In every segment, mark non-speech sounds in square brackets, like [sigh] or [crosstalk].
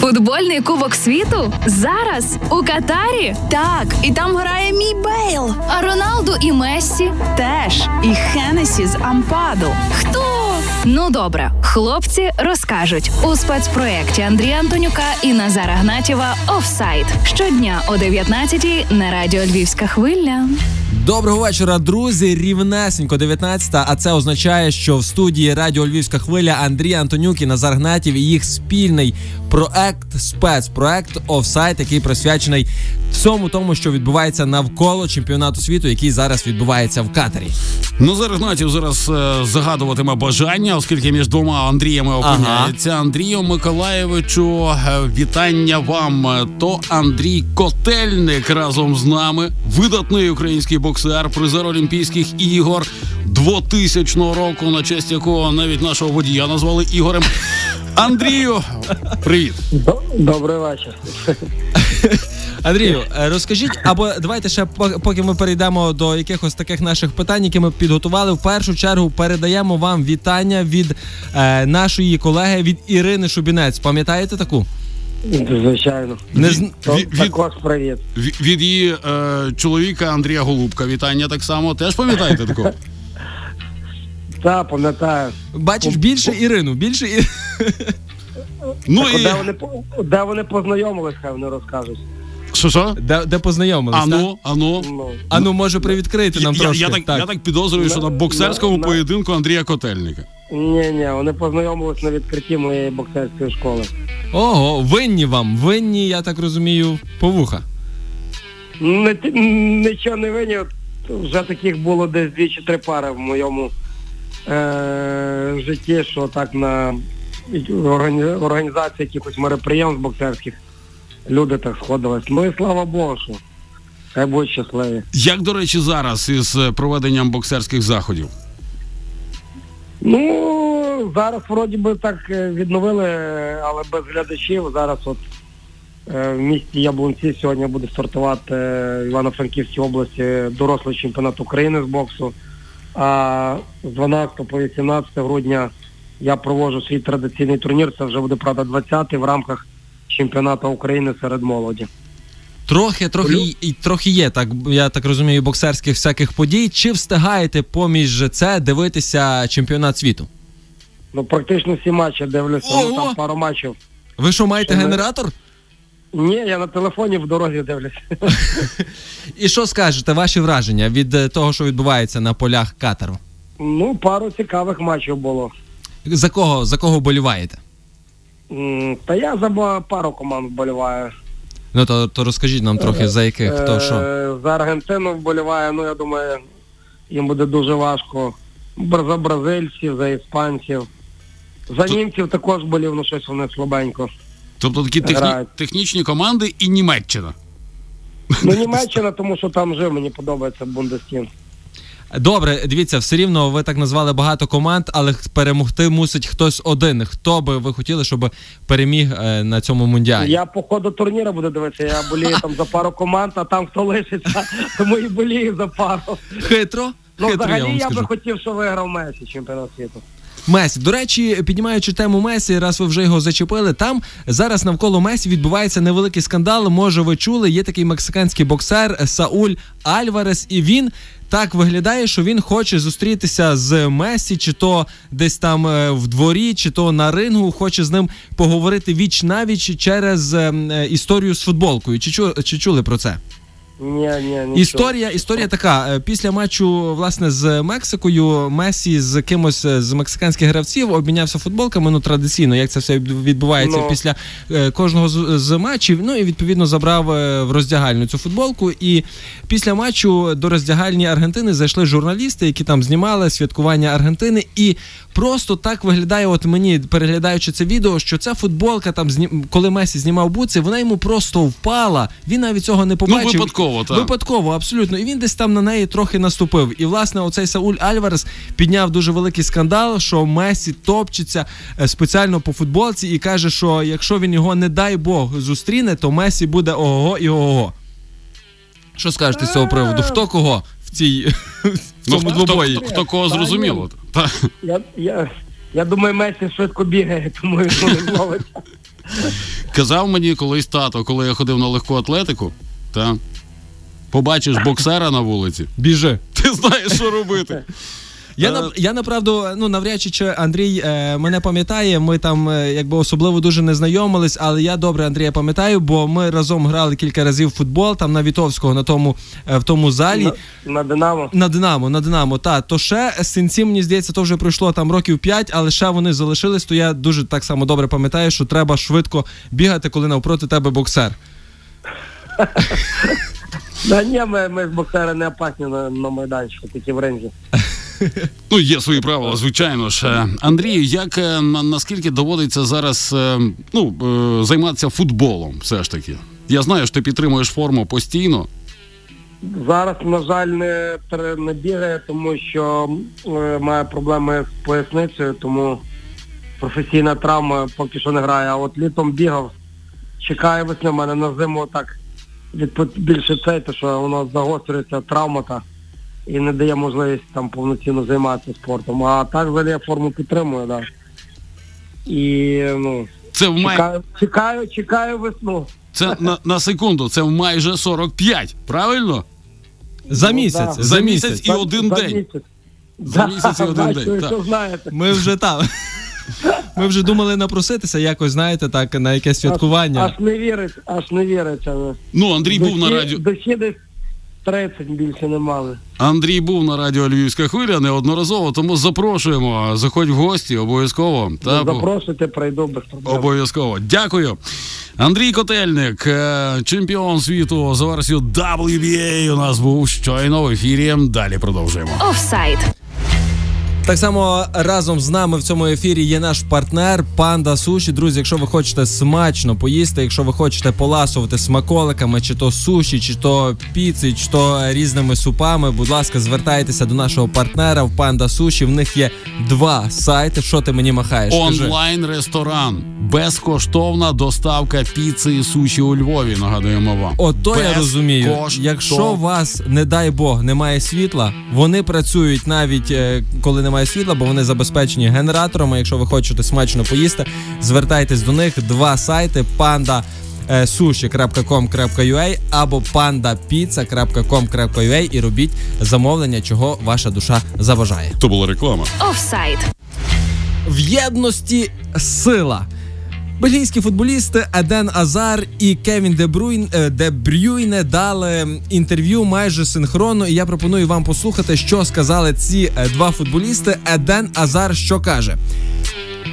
Футбольний кубок світу зараз у Катарі. Так, і там грає мій Бейл. А Роналду і Мессі Теж і Хенесі з Ампаду. хто? Ну добре, хлопці розкажуть у спецпроєкті Андрія Антонюка і Назара Гнатєва Офсайд щодня о 19 на радіо Львівська хвиля. Доброго вечора, друзі. Рівнесенько 19 А це означає, що в студії Радіо Львівська хвиля Андрій Антонюк і Назар Гнатів і їх спільний проект, спецпроект офсайт, який присвячений всьому тому, що відбувається навколо чемпіонату світу, який зараз відбувається в Катарі. Ну, зараз Гнатів зараз е, загадуватиме бажання, оскільки між двома Андріями опиняється. Андрію Миколаєвичу, е, вітання вам. То Андрій Котельник разом з нами, видатний український боксер, призер Олімпійських ігор 2000 року, на честь якого навіть нашого водія назвали Ігорем. Андрію, привіт. Добрий вечір. [laughs] Андрію, е, розкажіть, або давайте ще по- поки ми перейдемо до якихось таких наших питань, які ми підготували. В першу чергу передаємо вам вітання від е, нашої колеги від Ірини Шубінець. Пам'ятаєте таку? Звичайно. Не від- від- Також привіт. Ві- Від її е, чоловіка Андрія Голубка. Вітання так само. Теж пам'ятаєте такого? Та, пам'ятаю. Бачиш, більше Ірину, більше і... [laughs] Ну Так, і де, вони, де вони познайомились, хай вони розкажуть. що що? де, де познайомились. так? Ану, ану. Ну, може привідкрити нам я, трошки. я, так, я так підозрюю, що на боксерському на- поєдинку Андрія Котельника. ні, ні, вони познайомились на відкритті моєї боксерської школи. Ого, винні вам, винні, я так розумію, по вуха. Нічого не винні, вже таких було десь дві чи три пари в моєму е- житті, що так на організації якихось мероприємств боксерських люди так сходились. Ну і слава Богу, що хай будуть щасливі. Як, до речі, зараз із е, проведенням боксерських заходів? Ну, зараз вроді би так е, відновили, е, але без глядачів. Зараз от в місті Яблунці сьогодні буде стартувати в Івано-Франківській області дорослий чемпіонат України з боксу. А з 12 по 18 грудня я проводжу свій традиційний турнір. Це вже буде правда 20-й в рамках чемпіонату України серед молоді. Трохи, трохи і трохи є, так я так розумію, боксерських всяких подій. Чи встигаєте поміж це дивитися чемпіонат світу? Ну практично всі матчі дивлюся, ну там пару матчів. Ви що маєте Що ми- генератор? Ні, я на телефоні в дорозі дивлюся. [laughs] І що скажете, ваші враження від е, того, що відбувається на полях Катару? Ну, пару цікавих матчів було. За кого за кого боліваєте? М, Та я за пару команд вболіваю. Ну то, то розкажіть нам трохи за яких хто Е, що. За Аргентину вболіваю, ну я думаю, їм буде дуже важко. Бра- За бразильців, за іспанців. За німців також болів, ну щось вони слабенько. Тобто такі техні... Технічні команди і Німеччина. Ну Німеччина, тому що там жив, мені подобається Бундестін. Добре, дивіться, все рівно ви так назвали багато команд, але перемогти мусить хтось один. Хто би ви хотіли, щоб переміг е, на цьому мундіалі? Я по ходу турніру буду дивитися, я болію там за пару команд, а там хто лишиться, тому і болію за пару. Хитро? Ну Хитро, я взагалі вам я би хотів, щоб виграв Месі чемпіонат світу. Месі. До речі, піднімаючи тему Месі, раз ви вже його зачепили, там зараз навколо Месі відбувається невеликий скандал. Може, ви чули, є такий мексиканський боксер Сауль Альварес, і він. Так виглядає, що він хоче зустрітися з Месі, чи то десь там е, в дворі, чи то на рингу, хоче з ним поговорити віч навіч через е, е, історію з футболкою. Чи, чу, чули про це? Ні, ні. Історія, історія така. Е, Після матчу власне з Мексикою Месі з кимось е, з мексиканських гравців обмінявся футболками. Ну традиційно, як це все відбувається Ну. після е, кожного з, з матчів. Ну і відповідно забрав е, в роздягальню цю футболку. І після матчу до роздягальні Аргентини зайшли журналісти, які там знімали святкування Аргентини. І просто так виглядає, от мені переглядаючи це відео, що ця футболка там знім- коли Месі знімав буци, вона йому просто впала. Він навіть цього не побачив. Ну, випадково, так. Випадково, абсолютно. І він десь там на неї трохи наступив. І власне оцей Сауль Альварес підняв дуже великий скандал, що Месі топчеться е, спеціально по футболці і каже, що якщо він його, не дай Бог, зустріне, то Месі буде ого і ого. Що скажете з цього приводу? Хто кого в цій [laughs] в Ну, цьому двобої? хто, хто кого зрозуміло. Я, я, я думаю, Месі швидко бігає, [laughs] тому він не зловить. Казав мені колись тато, коли я ходив на легку атлетику, та побачиш боксера на вулиці, Біжи. [laughs] ти знаєш, що робити. Я Е, на я направду ну навряд чи чи Андрій е, мене пам'ятає. Ми там е, якби особливо дуже не знайомились, але я добре Андрія пам'ятаю, бо ми разом грали кілька разів в футбол там на Вітовського на тому е, в тому залі. На, на Динамо. На Динамо, на Динамо, та то ще синці, мені здається, то вже пройшло там років 5, але ще вони залишились. То я дуже так само добре пам'ятаю, що треба швидко бігати, коли навпроти тебе боксер. [laughs] Да ні, ми, ми з боксера не опасні на, на майданчику, тільки в ринзі. [laughs] Ну, є свої правила, звичайно ж. Е, Андрію, як е, наскільки доводиться зараз е, ну, займатися футболом, все ж таки? Я знаю, що ти підтримуєш форму постійно. Зараз, на жаль, не, не бігає, тому що е, має проблеми з поясницею, тому професійна травма поки що не грає. А от літом бігав, чекає весни, в мене на зиму так більше цей, то що воно загострюється травма та і не дає можливість там повноцінно займатися спортом. А так взагалі я форму підтримую. Да. І ну, Це в май... чекаю, чекаю, чекаю весну. це на, на секунду, це в майже 45, правильно? За Ну, місяць, да. за, місяць. І один день. За місяць і один день. Ми вже там. Ми вже думали напроситися якось, знаєте, так, на якесь святкування. Аж, аж не вірить, аж не віриться. ну. Ну, Андрій був на радіо. Душі десь 30 більше не мали. Андрій був на радіо Львівська хвиля неодноразово, тому запрошуємо. Заходь в гості, обов'язково. Та, бо- Запрошуйте, прийду без проблем. Обов'язково. Дякую. Андрій Котельник, е, чемпіон світу за версією WBA у нас був щойно в ефірі. Далі продовжуємо. Офсайд. Так само разом з нами в цьому ефірі є наш партнер Панда Суші. Друзі, якщо ви хочете смачно поїсти, якщо ви хочете поласувати смаколиками, чи то суші, чи то піци, чи то різними супами, будь ласка, звертайтеся до нашого партнера в Панда Суші. В них є два сайти. Що ти мені махаєш? Онлайн ресторан, безкоштовна доставка піци і суші у Львові. Нагадуємо вам. Ото я розумію. Безкоштовно. Якщо у вас, не дай Бог, немає світла, вони працюють навіть е, коли немає світла, бо вони забезпечені генераторами. Якщо ви хочете смачно поїсти, звертайтесь до них. Два сайти панда. е, sushi.com.ua або pandapizza.com.ua і робіть замовлення, чого ваша душа забажає. То була реклама. Офсайд. В єдності сила. Бельгійські футболісти Еден Азар і Кевін Де, Бруйн, е, Брюйне дали інтерв'ю майже синхронно. І я пропоную вам послухати, що сказали ці е, два футболісти. Еден Азар що каже.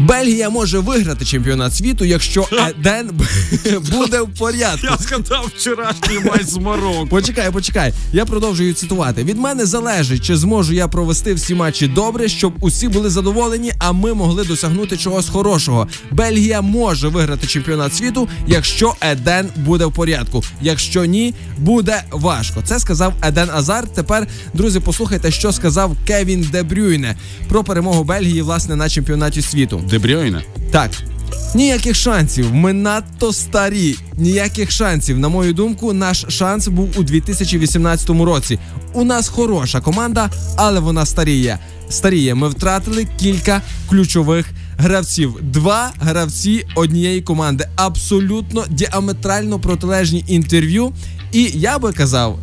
Бельгія може виграти чемпіонат світу, якщо Еден [laughs] буде в порядку. Я згадав вчорашній матч з Марокко. Почекай, почекай. Я продовжую цитувати. Від мене залежить, чи зможу я провести всі матчі добре, щоб усі були задоволені, а ми могли досягнути чогось хорошого. Бельгія може виграти чемпіонат світу, якщо Еден буде в порядку. Якщо ні, буде важко. Це сказав Еден Азар. Тепер, друзі, послухайте, що сказав Кевін Де Брюйне про перемогу Бельгії власне на чемпіонаті світу. Дебрьойне. Так. Ніяких шансів. Ми надто старі. Ніяких шансів. На мою думку, наш шанс був у 2018 році. У нас хороша команда, але вона старіє. Старіє. Ми втратили кілька ключових гравців. Два гравці однієї команди. Абсолютно діаметрально протилежні інтерв'ю. І я би казав.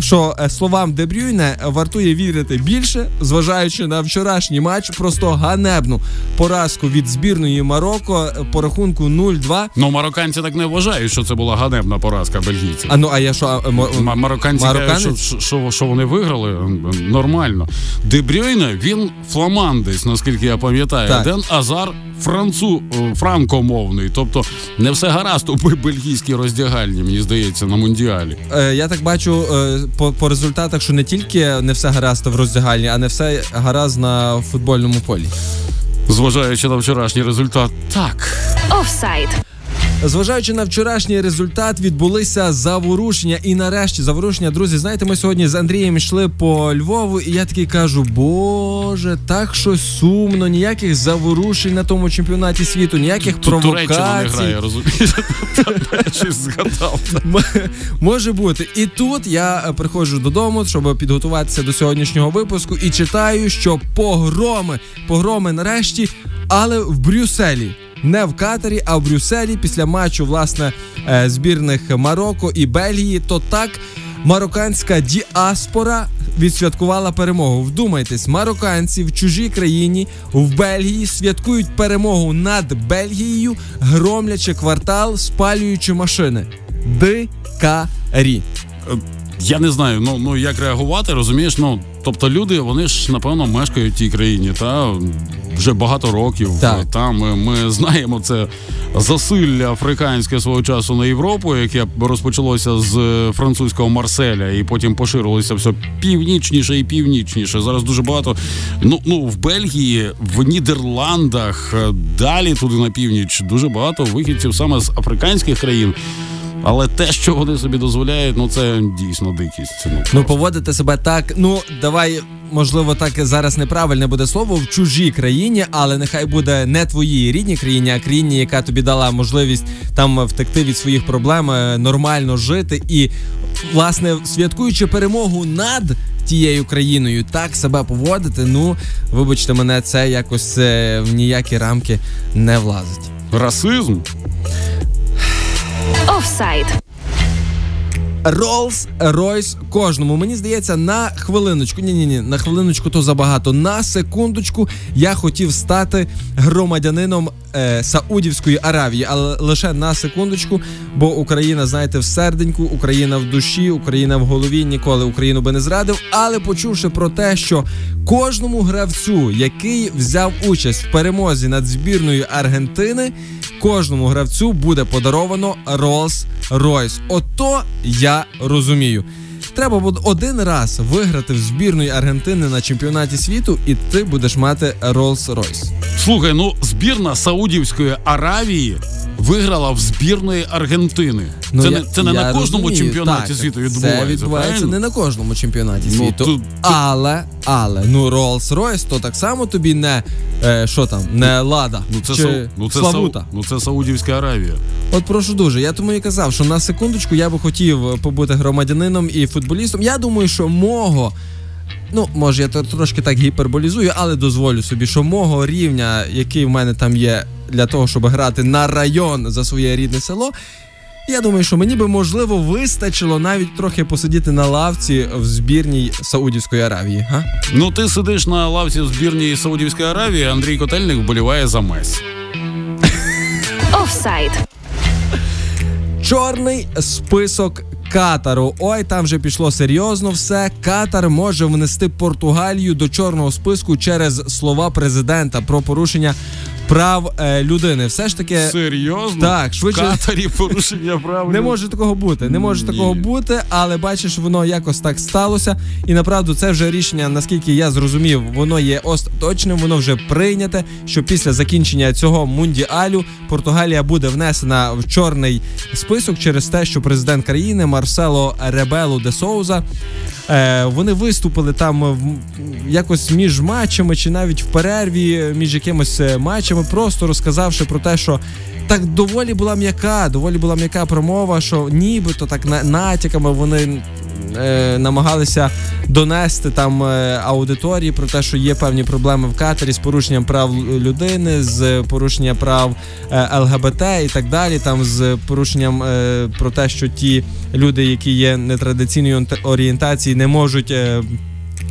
Що е, словам Дебрюйне вартує вірити більше, зважаючи на вчорашній матч, просто ганебну поразку від збірної Марокко е, по рахунку 0-2. Ну, марокканці так не вважають, що це була ганебна поразка бельгійців. А ну а я що а, мо- М- Марокканці кажуть, що, що, що вони виграли м, нормально. Дебрьойне, він фламандець, наскільки я пам'ятаю. Так. Ден Азар францу, е, франкомовний. Тобто не все гаразд у бельгійській роздягальні, мені здається, на мундіалі. Е, я так бачу е, по, по результатах, що не тільки не все гаразд в роздягальні, а не все гаразд на футбольному полі. Зважаючи на вчорашній результат. Так. Офсайд. Зважаючи на вчорашній результат, відбулися заворушення. І нарешті заворушення, друзі, знаєте, ми сьогодні з Андрієм йшли по Львову, і я такий кажу: Боже, так щось сумно, ніяких заворушень на тому чемпіонаті світу, ніяких Тут Туреччина не провокацій. грає, розумієш? Щось [laughs] згадав. Може бути. І тут я е, приходжу додому, щоб підготуватися до сьогоднішнього випуску, і читаю, що погроми, погроми нарешті, але в Брюсселі. Не в Катарі, а в Брюсселі після матчу власне е, збірних Марокко і Бельгії. То так марокканська діаспора відсвяткувала перемогу. Вдумайтесь, марокканці в чужій країні в Бельгії святкують перемогу над Бельгією, громлячи квартал, спалюючи машини. Дикарі. Я не знаю, ну ну як реагувати, розумієш? Ну тобто люди, вони ж напевно мешкають в тій країні, та вже багато років. Так. Та ми, знаємо це засилля африканське свого часу на Європу, яке розпочалося з французького Марселя, і потім поширилося все північніше і північніше. Зараз дуже багато. Ну ну в Бельгії, в Нідерландах, е, далі туди на північ, дуже багато вихідців саме з африканських країн. Але те, що вони собі дозволяють, ну це дійсно дикість. Ну, Ну, поводити себе так. Ну, давай, можливо, так зараз неправильне буде слово в чужій країні, але нехай буде не твоїй рідній країні, а країні, яка тобі дала можливість там втекти від своїх проблем, е, нормально жити і, власне, святкуючи перемогу над. Тією країною так себе поводити. Ну вибачте мене, це якось е, в ніякі рамки не влазить. Расизм. Офсайд. Rolls Royce кожному. Мені здається, на хвилиночку. Ні, ні, ні, на хвилиночку то забагато. На секундочку я хотів стати громадянином е, Саудівської Аравії, але лише на секундочку, бо Україна, знаєте, в серденьку, Україна в душі, Україна в голові ніколи Україну би не зрадив. Але почувши про те, що кожному гравцю, який взяв участь в перемозі над збірною Аргентини, кожному гравцю буде подаровано Rolls-Royce. Ото я розумію. Треба буде один раз виграти в збірної Аргентини на чемпіонаті світу, і ти будеш мати Rolls-Royce. Слухай, ну збірна Саудівської Аравії виграла в збірної Аргентини. Ну, це я- не це не на кожному розумію, чемпіонаті так, світу Це відбувається. відбувається правильно? не на кожному чемпіонаті Ну, світу. тут- Але, але, ну Rolls-Royce, то так само тобі не е, що там, не лада. Ну це чи Сау- ну, це Славута. Сау- ну це Саудівська Аравія. От прошу дуже. Я тому і казав, що на секундочку я би хотів побути громадянином і футболістом. Я думаю, що мого. Ну, може, я трошки так гіперболізую, але дозволю собі, що мого рівня, який в мене там є для того, щоб грати на район за своє рідне село. Я думаю, що мені би можливо вистачило навіть трохи посидіти на лавці в збірній Саудівської Аравії. Га? Ну ти сидиш на лавці в збірній Саудівської Аравії. Андрій Котельник вболіває за Месі. Офсайд. Чорний список Катару. Ой, там вже пішло серйозно все. Катар може внести Португалію до чорного списку через слова президента про порушення прав е, людини. Все ж таки. Серйозно? Так, швидше- В Катарі порушення прав. Не може такого бути, не може Ні. такого бути, але бачиш, воно якось так сталося. І направду це вже рішення, наскільки я зрозумів, воно є остаточним, воно вже прийняте. Що після закінчення цього мундіалю Португалія буде внесена в чорний список через те, що президент країни Марсело Ребело де Соуза. Е, вони виступили там в- якось між матчами, чи навіть в перерві між якимось е, матчами, просто розказавши про те, що так доволі була м'яка, доволі була м'яка промова, що нібито так натяками вони е, намагалися донести там е, аудиторії про те, що є певні проблеми в Катарі з порушенням прав людини, з порушенням прав е, ЛГБТ і так далі. Там з порушенням про те, що ті люди, які є нетрадиційної орієнтації, не можуть.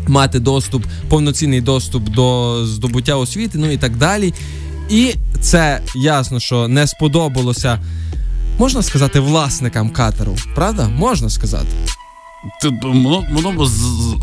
Мати доступ, повноцінний доступ до здобуття освіти, ну і так далі. І це ясно, що не сподобалося, можна сказати, власникам катеру. Правда? Можна сказати. Ти, воно,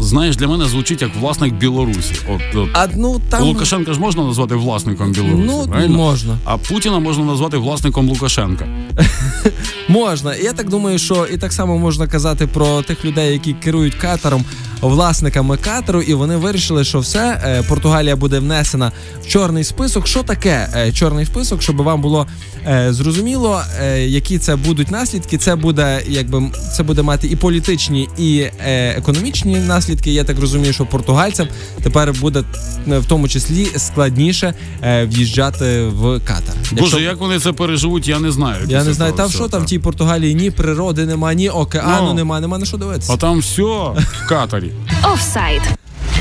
знаєш, для мене звучить як власник Білорусі. От, от. А ну там Лукашенка ж можна назвати власником Білорусі, ну правильно? можна. А Путіна можна назвати власником Лукашенка. [laughs] Можна. Я так думаю, що і так само можна казати про тих людей, які керують катером, власниками катеру, і вони вирішили, що все, е, Португалія буде внесена в чорний список. Що таке е, чорний список, щоб вам було е, зрозуміло, які це будуть наслідки. Це буде, якби це буде мати і політичні, і економічні наслідки. Я так розумію, що португальцям тепер буде в тому числі складніше в'їжджати в Катар. Боже, Якщо- як вони це переживуть, я не знаю. я не знаю, там що там в тій Португалії ні природи нема, ні океану Ну. нема, нема на що дивитися. А там все в Катарі. Офсайд.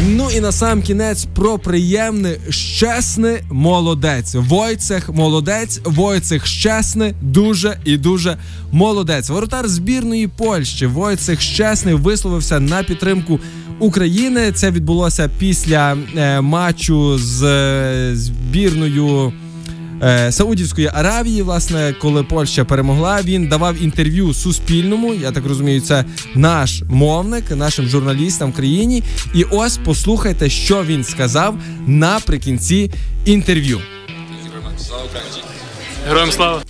Ну і на сам кінець про приємне щесне молодець. Войцех молодець, Войцех щесне, дуже і дуже молодець. Воротар збірної Польщі Войцех щесний висловився на підтримку України. Це відбулося після е, матчу з е, збірною. Е, Саудівської Аравії, власне, коли Польща перемогла, він давав інтерв'ю Суспільному. Я так розумію, це наш мовник, нашим журналістам в країні. І ось послухайте, що він сказав наприкінці інтерв'ю. Героям слава!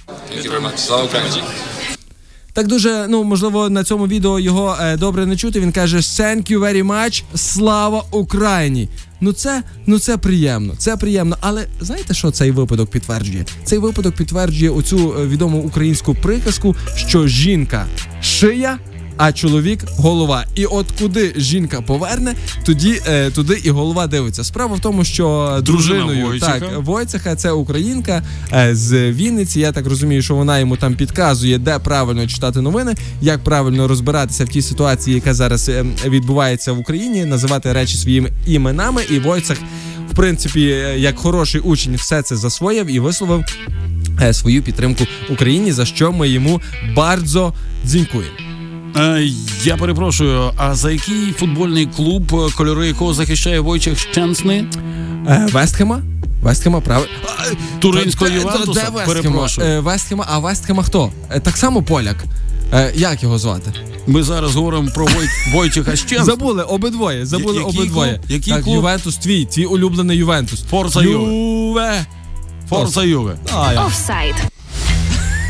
Так дуже ну можливо на цьому відео його е, добре не чути. Він каже: «Thank you very much, слава Україні. Ну це ну це приємно. Це приємно. Але знаєте, що цей випадок підтверджує? Цей випадок підтверджує оцю е, відому українську приказку, що жінка шия. А чоловік голова. І от куди жінка поверне, тоді е, туди і голова дивиться. Справа в тому, що Дружина дружиною Войцеха. так Войцеха це українка е, з Вінниці. Я так розумію, що вона йому там підказує, де правильно читати новини, як правильно розбиратися в тій ситуації, яка зараз е, відбувається в Україні, називати речі своїми іменами. І Войцех, в принципі, е, як хороший учень, все це засвоїв і висловив е, свою підтримку Україні, за що ми йому bardzo дзінькуємо. Е, я перепрошую, а за який футбольний клуб, е, кольори якого захищає Войчех Щенсний? Е, Вестхема? Вестхема, правильно. Туринського Ювентуса? Вестхема? Перепрошую. Вестхема, а Вестхема хто? Так само поляк. Як його звати? Ми зараз говоримо про Вой... [laughs] Войчеха Щенсного. Забули обидвоє. Забули який обидвоє. клуб? Який так, клуб? Ювентус твій, твій улюблений Ювентус. Forza Juve. Juve. Forza Juve. Офсайд.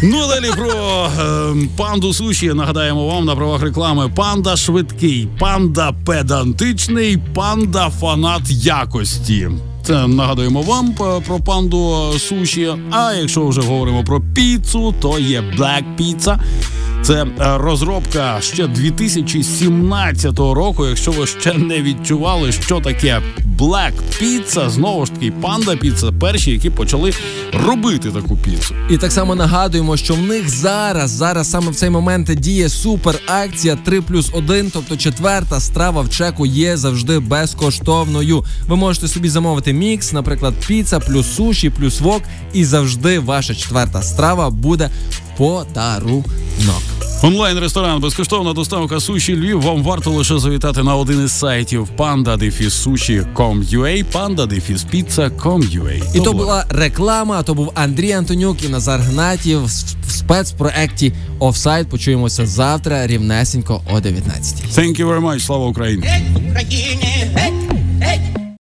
Ну далі про е, панду суші. Нагадаємо вам на правах реклами: панда швидкий, панда педантичний, панда фанат якості. Це нагадуємо вам про панду суші. А якщо вже говоримо про піцу, то є Black Pizza. Це е, розробка ще 2017 року. Якщо ви ще не відчували, що таке Black Pizza, знову ж таки, панда піца перші, які почали робити таку піцу. І так само нагадуємо, що в них зараз, зараз саме в цей момент діє супер акція 3 плюс 1, тобто четверта страва в чеку є завжди безкоштовною. Ви можете собі замовити мікс, наприклад, піца плюс суші, плюс вок, і завжди ваша четверта страва буде в подарунок. Онлайн-ресторан, безкоштовна доставка суші Львів. Вам варто лише завітати на один із сайтів panda-sushi.com.ua, panda-pizza.com.ua. І то була реклама. То був Андрій Антонюк і Назар Гнатів в спецпроекті Офсайд. Почуємося завтра рівнесенько о 19 Thank you very much. Слава Україні! Україні, геть